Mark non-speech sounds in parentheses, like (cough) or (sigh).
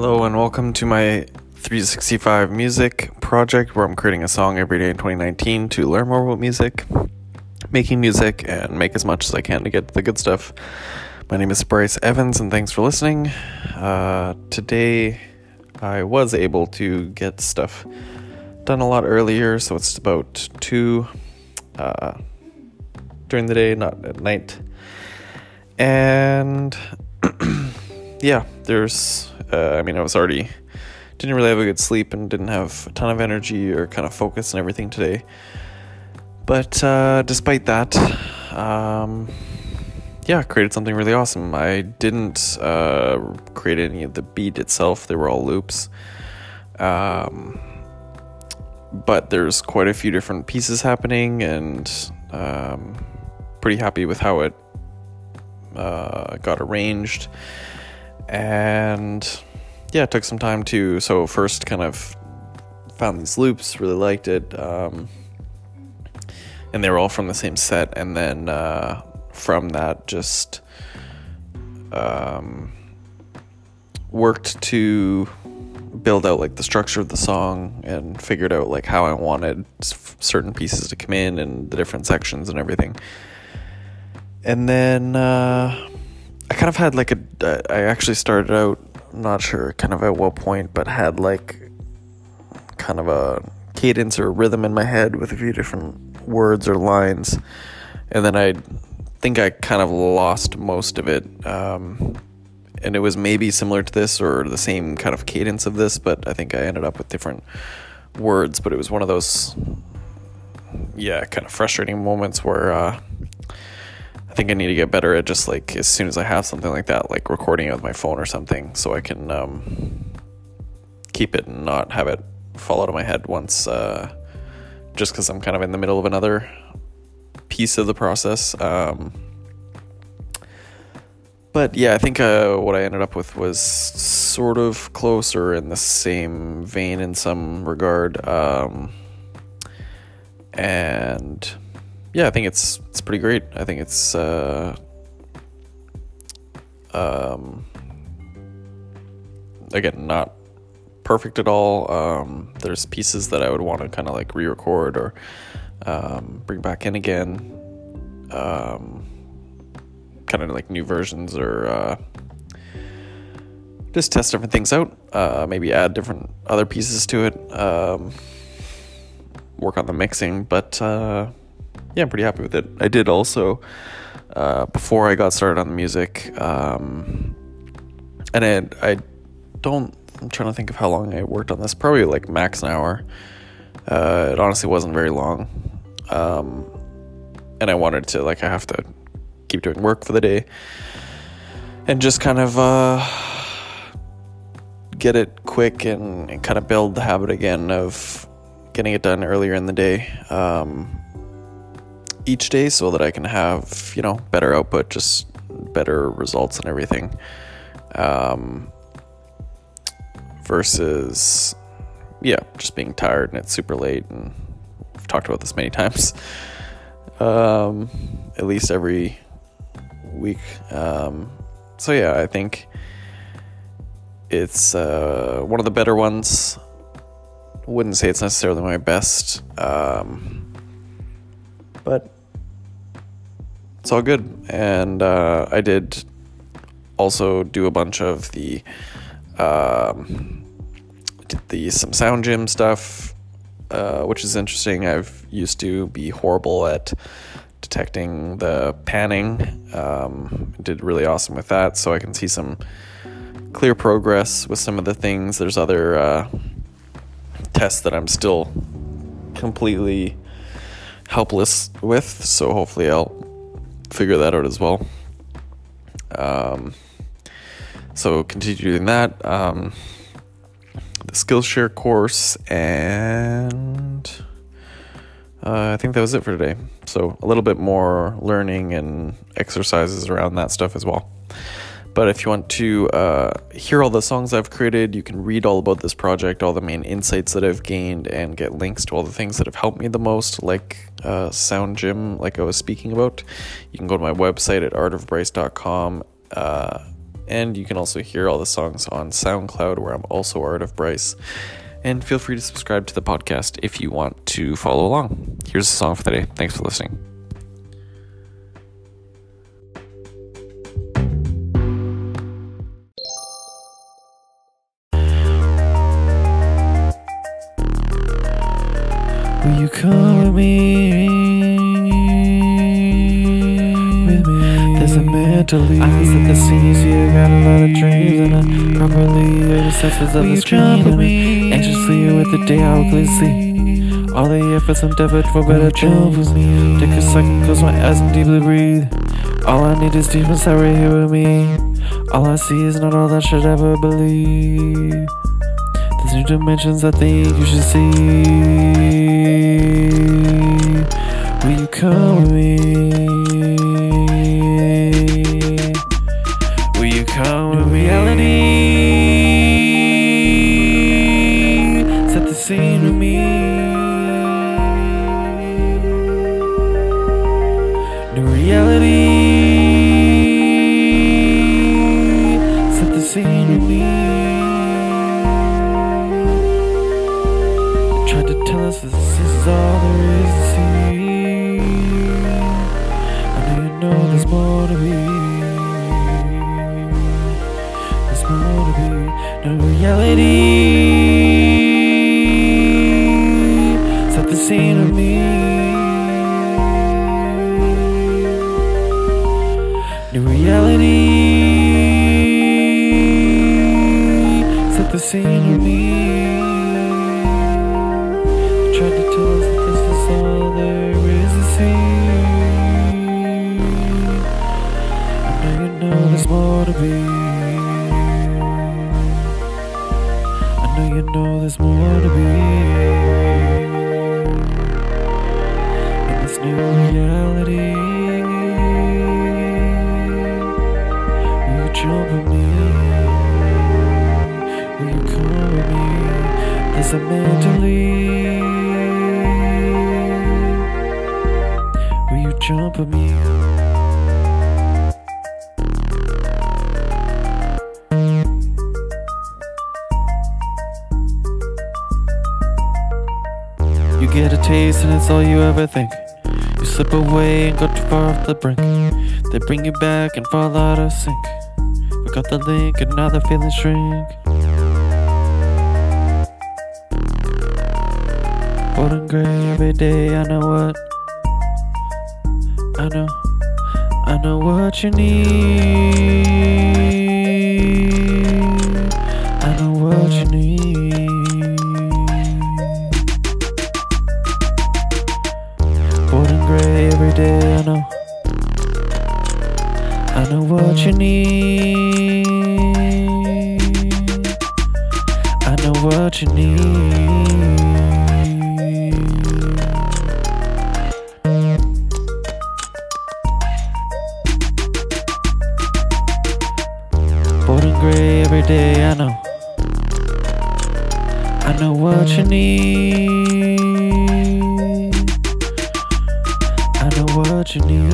Hello and welcome to my 365 music project where I'm creating a song every day in 2019 to learn more about music, making music, and make as much as I can to get the good stuff. My name is Bryce Evans and thanks for listening. Uh, today I was able to get stuff done a lot earlier, so it's about 2 uh, during the day, not at night. And (clears throat) yeah, there's, uh, I mean, I was already, didn't really have a good sleep and didn't have a ton of energy or kind of focus and everything today. But uh, despite that, um, yeah, created something really awesome. I didn't uh, create any of the beat itself, they were all loops. Um, but there's quite a few different pieces happening, and um, pretty happy with how it uh, got arranged. And yeah, it took some time to. So, first, kind of found these loops, really liked it. Um, and they were all from the same set. And then uh, from that, just um, worked to build out like the structure of the song and figured out like how I wanted certain pieces to come in and the different sections and everything. And then uh, I kind of had like a. I actually started out, I'm not sure kind of at what point, but had like kind of a cadence or rhythm in my head with a few different words or lines. And then I think I kind of lost most of it. Um, and it was maybe similar to this or the same kind of cadence of this, but I think I ended up with different words. But it was one of those, yeah, kind of frustrating moments where uh, think I need to get better at just like as soon as I have something like that, like recording it with my phone or something, so I can um, keep it and not have it fall out of my head once, uh, just because I'm kind of in the middle of another piece of the process. Um, but yeah, I think uh, what I ended up with was sort of close or in the same vein in some regard. Um, and yeah, I think it's it's pretty great. I think it's uh, um, again not perfect at all. Um, there's pieces that I would want to kind of like re-record or um, bring back in again. Um, kind of like new versions or uh, just test different things out. Uh, maybe add different other pieces to it. Um, work on the mixing, but uh, yeah, I'm pretty happy with it. I did also uh, before I got started on the music, um, and I, I don't. I'm trying to think of how long I worked on this. Probably like max an hour. Uh, it honestly wasn't very long. Um, and I wanted to like I have to keep doing work for the day and just kind of uh, get it quick and, and, kind of build the habit again of getting it done earlier in the day um, each day so that I can have you know better output just better results and everything um, versus yeah just being tired and it's super late and I've talked about this many (laughs) times um, at least every week. Um, so yeah, I think it's uh, one of the better ones. Wouldn't say it's necessarily my best, um, but it's all good. And uh, I did also do a bunch of the um, did the some sound gym stuff, uh, which is interesting. I've used to be horrible at detecting the panning. Um, did really awesome with that, so I can see some clear progress with some of the things. There's other uh, tests that I'm still completely helpless with, so hopefully I'll figure that out as well. Um, so continue doing that. Um, the Skillshare course and uh, I think that was it for today. So, a little bit more learning and exercises around that stuff as well. But if you want to uh, hear all the songs I've created, you can read all about this project, all the main insights that I've gained, and get links to all the things that have helped me the most, like uh, Sound Gym, like I was speaking about. You can go to my website at artofbryce.com uh, And you can also hear all the songs on SoundCloud, where I'm also Art of Bryce. And feel free to subscribe to the podcast if you want to follow along. Here's the song for the day. Thanks for listening. Will you come with me? Me. There's a mentally. I set the scenes, yeah, got a lot of dreams, and I properly the senses of the screen. And I anxiously with the day I will see. All the efforts endeavored for better me. Take a second, close my eyes and deeply breathe. All I need is deep inside right here with me. All I see is not all I should ever believe. There's new dimensions I think you should see. Will you come with me? Will you come with reality? Set the scene with me. New reality. Tell us that this is all there is to see. I know you know there's more to be. There's more to be. No reality. Set the scene with me. New reality. Set the scene with me. Get a taste and it's all you ever think. You slip away and go too far off the brink. They bring you back and fall out of sync. Forgot the link and now the feelings shrink. Bold and gray every day, I know what. I know, I know what you need. I know what you need. Bored and gray every day, I know. I know what you need. I know what you need.